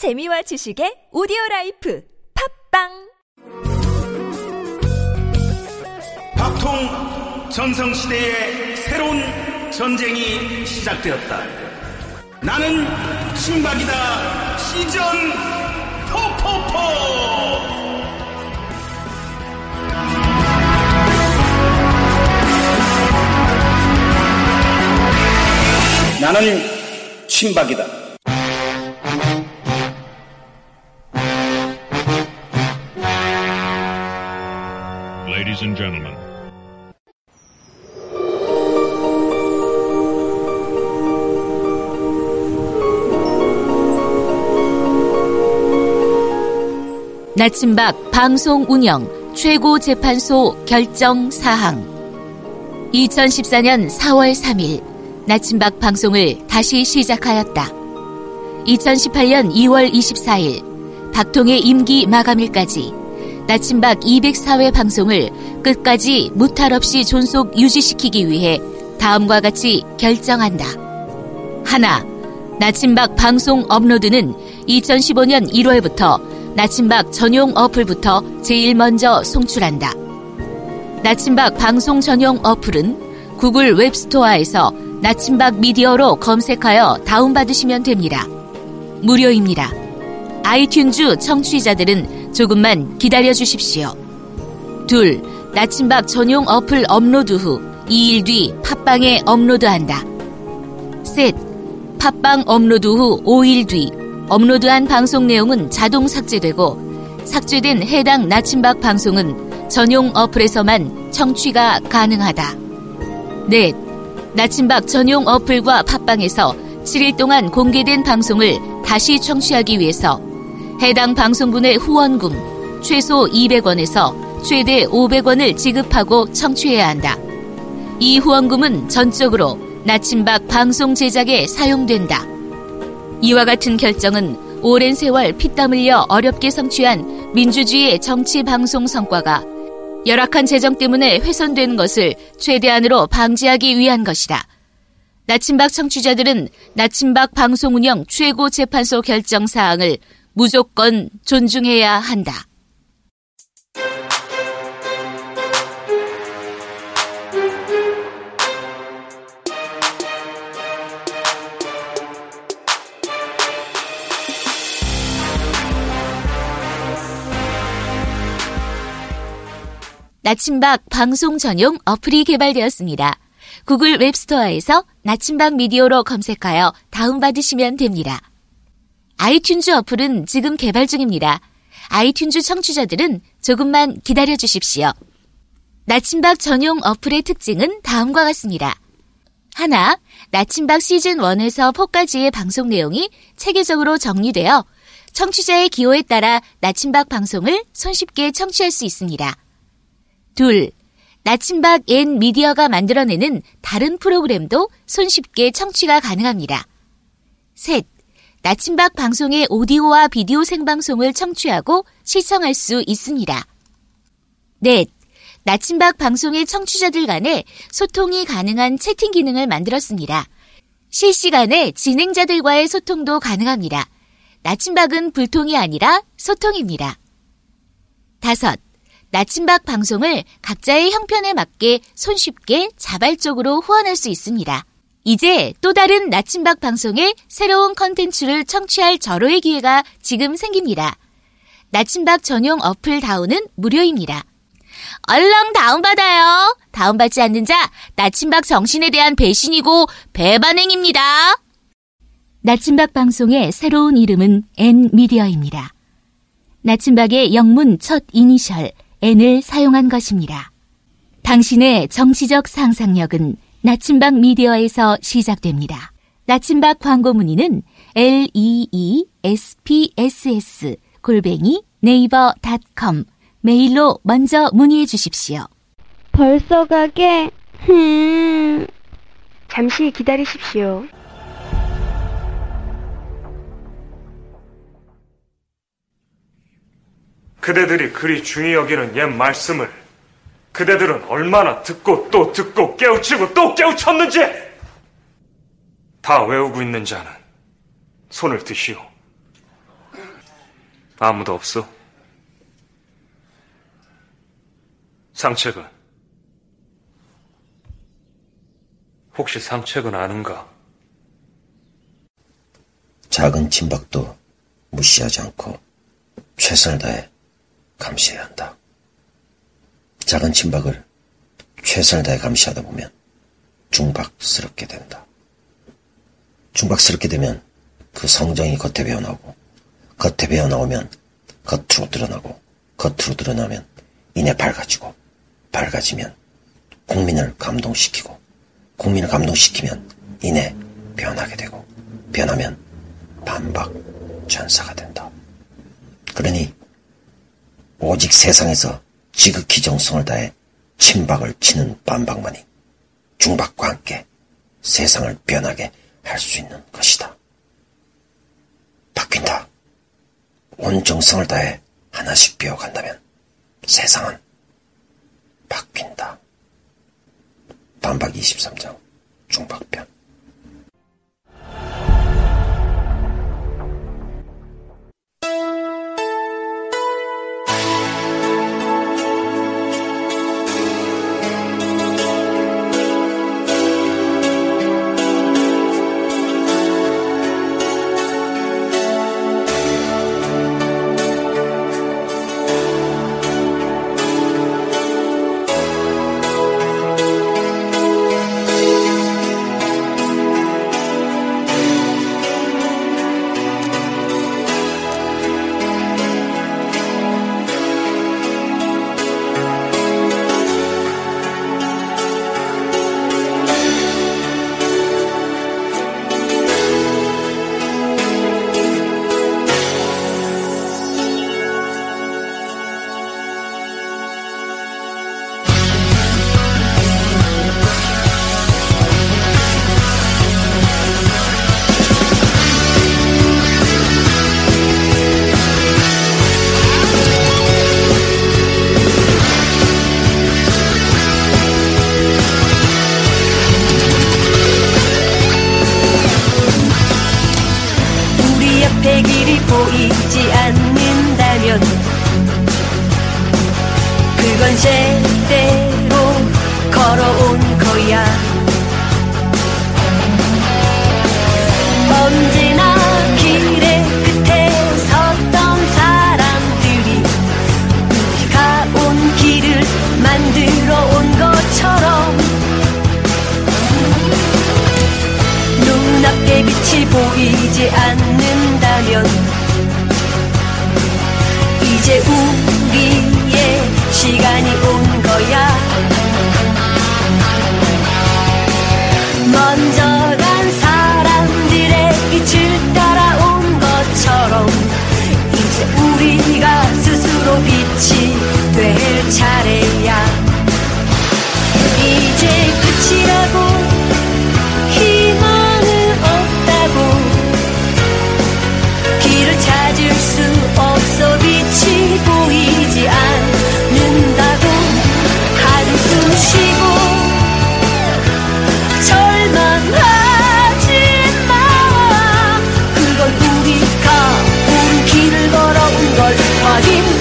재미와 지식의 오디오 라이프 팟빵 박통 전성 시대의 새로운 전쟁이 시작되었다. 나는 신박이다. 시전 포포포! 나는 친박이다. Ladies and gentlemen. 나침박 방송 운영 최고 재판소 결정 사항 2014년 4월 3일 나침박 방송을 다시 시작하였다. 2018년 2월 24일 박통의 임기 마감일까지 나침박 204회 방송을 끝까지 무탈 없이 존속 유지시키기 위해 다음과 같이 결정한다. 하나, 나침박 방송 업로드는 2015년 1월부터 나침박 전용 어플부터 제일 먼저 송출한다. 나침박 방송 전용 어플은 구글 웹스토어에서 나침박 미디어로 검색하여 다운받으시면 됩니다. 무료입니다. 아이튠즈 청취자들은 조금만 기다려 주십시오. 둘, 나침박 전용 어플 업로드 후 2일 뒤 팟빵에 업로드한다. 셋, 팟빵 업로드 후 5일 뒤 업로드한 방송 내용은 자동 삭제되고 삭제된 해당 나침박 방송은 전용 어플에서만 청취가 가능하다. 넷, 나침박 전용 어플과 팟빵에서 7일 동안 공개된 방송을 다시 청취하기 위해서 해당 방송분의 후원금 최소 200원에서 최대 500원을 지급하고 청취해야 한다. 이 후원금은 전적으로 나침박 방송 제작에 사용된다. 이와 같은 결정은 오랜 세월 피땀 흘려 어렵게 성취한 민주주의의 정치 방송 성과가 열악한 재정 때문에 훼손되는 것을 최대한으로 방지하기 위한 것이다. 나침박 청취자들은 나침박 방송 운영 최고 재판소 결정 사항을 무조건 존중해야 한다. 나침박 방송 전용 어플이 개발되었습니다. 구글 웹스토어에서 나침박 미디어로 검색하여 다운받으시면 됩니다. 아이튠즈 어플은 지금 개발 중입니다. 아이튠즈 청취자들은 조금만 기다려 주십시오. 나침박 전용 어플의 특징은 다음과 같습니다. 하나, 나침박 시즌 1에서 4까지의 방송 내용이 체계적으로 정리되어 청취자의 기호에 따라 나침박 방송을 손쉽게 청취할 수 있습니다. 둘, 나침박 앤 미디어가 만들어내는 다른 프로그램도 손쉽게 청취가 가능합니다. 셋, 나침박 방송의 오디오와 비디오 생방송을 청취하고 시청할 수 있습니다. 넷, 나침박 방송의 청취자들 간에 소통이 가능한 채팅 기능을 만들었습니다. 실시간에 진행자들과의 소통도 가능합니다. 나침박은 불통이 아니라 소통입니다. 다섯, 나침박 방송을 각자의 형편에 맞게 손쉽게 자발적으로 후원할 수 있습니다. 이제 또 다른 나침박 방송의 새로운 컨텐츠를 청취할 절호의 기회가 지금 생깁니다. 나침박 전용 어플 다운은 무료입니다. 얼렁 다운받아요. 다운받지 않는 자, 나침박 정신에 대한 배신이고 배반행입니다. 나침박 방송의 새로운 이름은 N미디어입니다. 나침박의 영문 첫 이니셜 N을 사용한 것입니다. 당신의 정치적 상상력은 나침박 미디어에서 시작됩니다. 나침박 광고 문의는 leespss 골뱅이 네이버닷컴 메일로 먼저 문의해 주십시오. 벌써 가게? 흠. 잠시 기다리십시오. 그대들이 그리 중히 여기는 옛 말씀을 그대들은 얼마나 듣고 또 듣고 깨우치고 또 깨우쳤는지 다 외우고 있는 자는 손을 드시오. 아무도 없어. 상책은? 혹시 상책은 아는가? 작은 침박도 무시하지 않고 최선을 다해 감시해야 한다. 작은 침박을 최선을 다해 감시하다 보면 중박스럽게 된다. 중박스럽게 되면 그 성정이 겉에 배어나오고 겉에 배어나오면 겉으로 드러나고 겉으로 드러나면 이내 밝아지고 밝아지면 국민을 감동시키고 국민을 감동시키면 이내 변하게 되고 변하면 반박 전사가 된다. 그러니 오직 세상에서 지극히 정성을 다해 침박을 치는 반박만이 중박과 함께 세상을 변하게 할 수 있는 것이다. 바뀐다. 온 정성을 다해 하나씩 배워간다면 세상은 바뀐다. 반박 23장 중박편 거야. 언제나 길의 끝에 섰던 사람들이 우리가 온 길을 만들어 온 것처럼 눈앞에 빛이 보이지 않는다면 이제 우 마 그건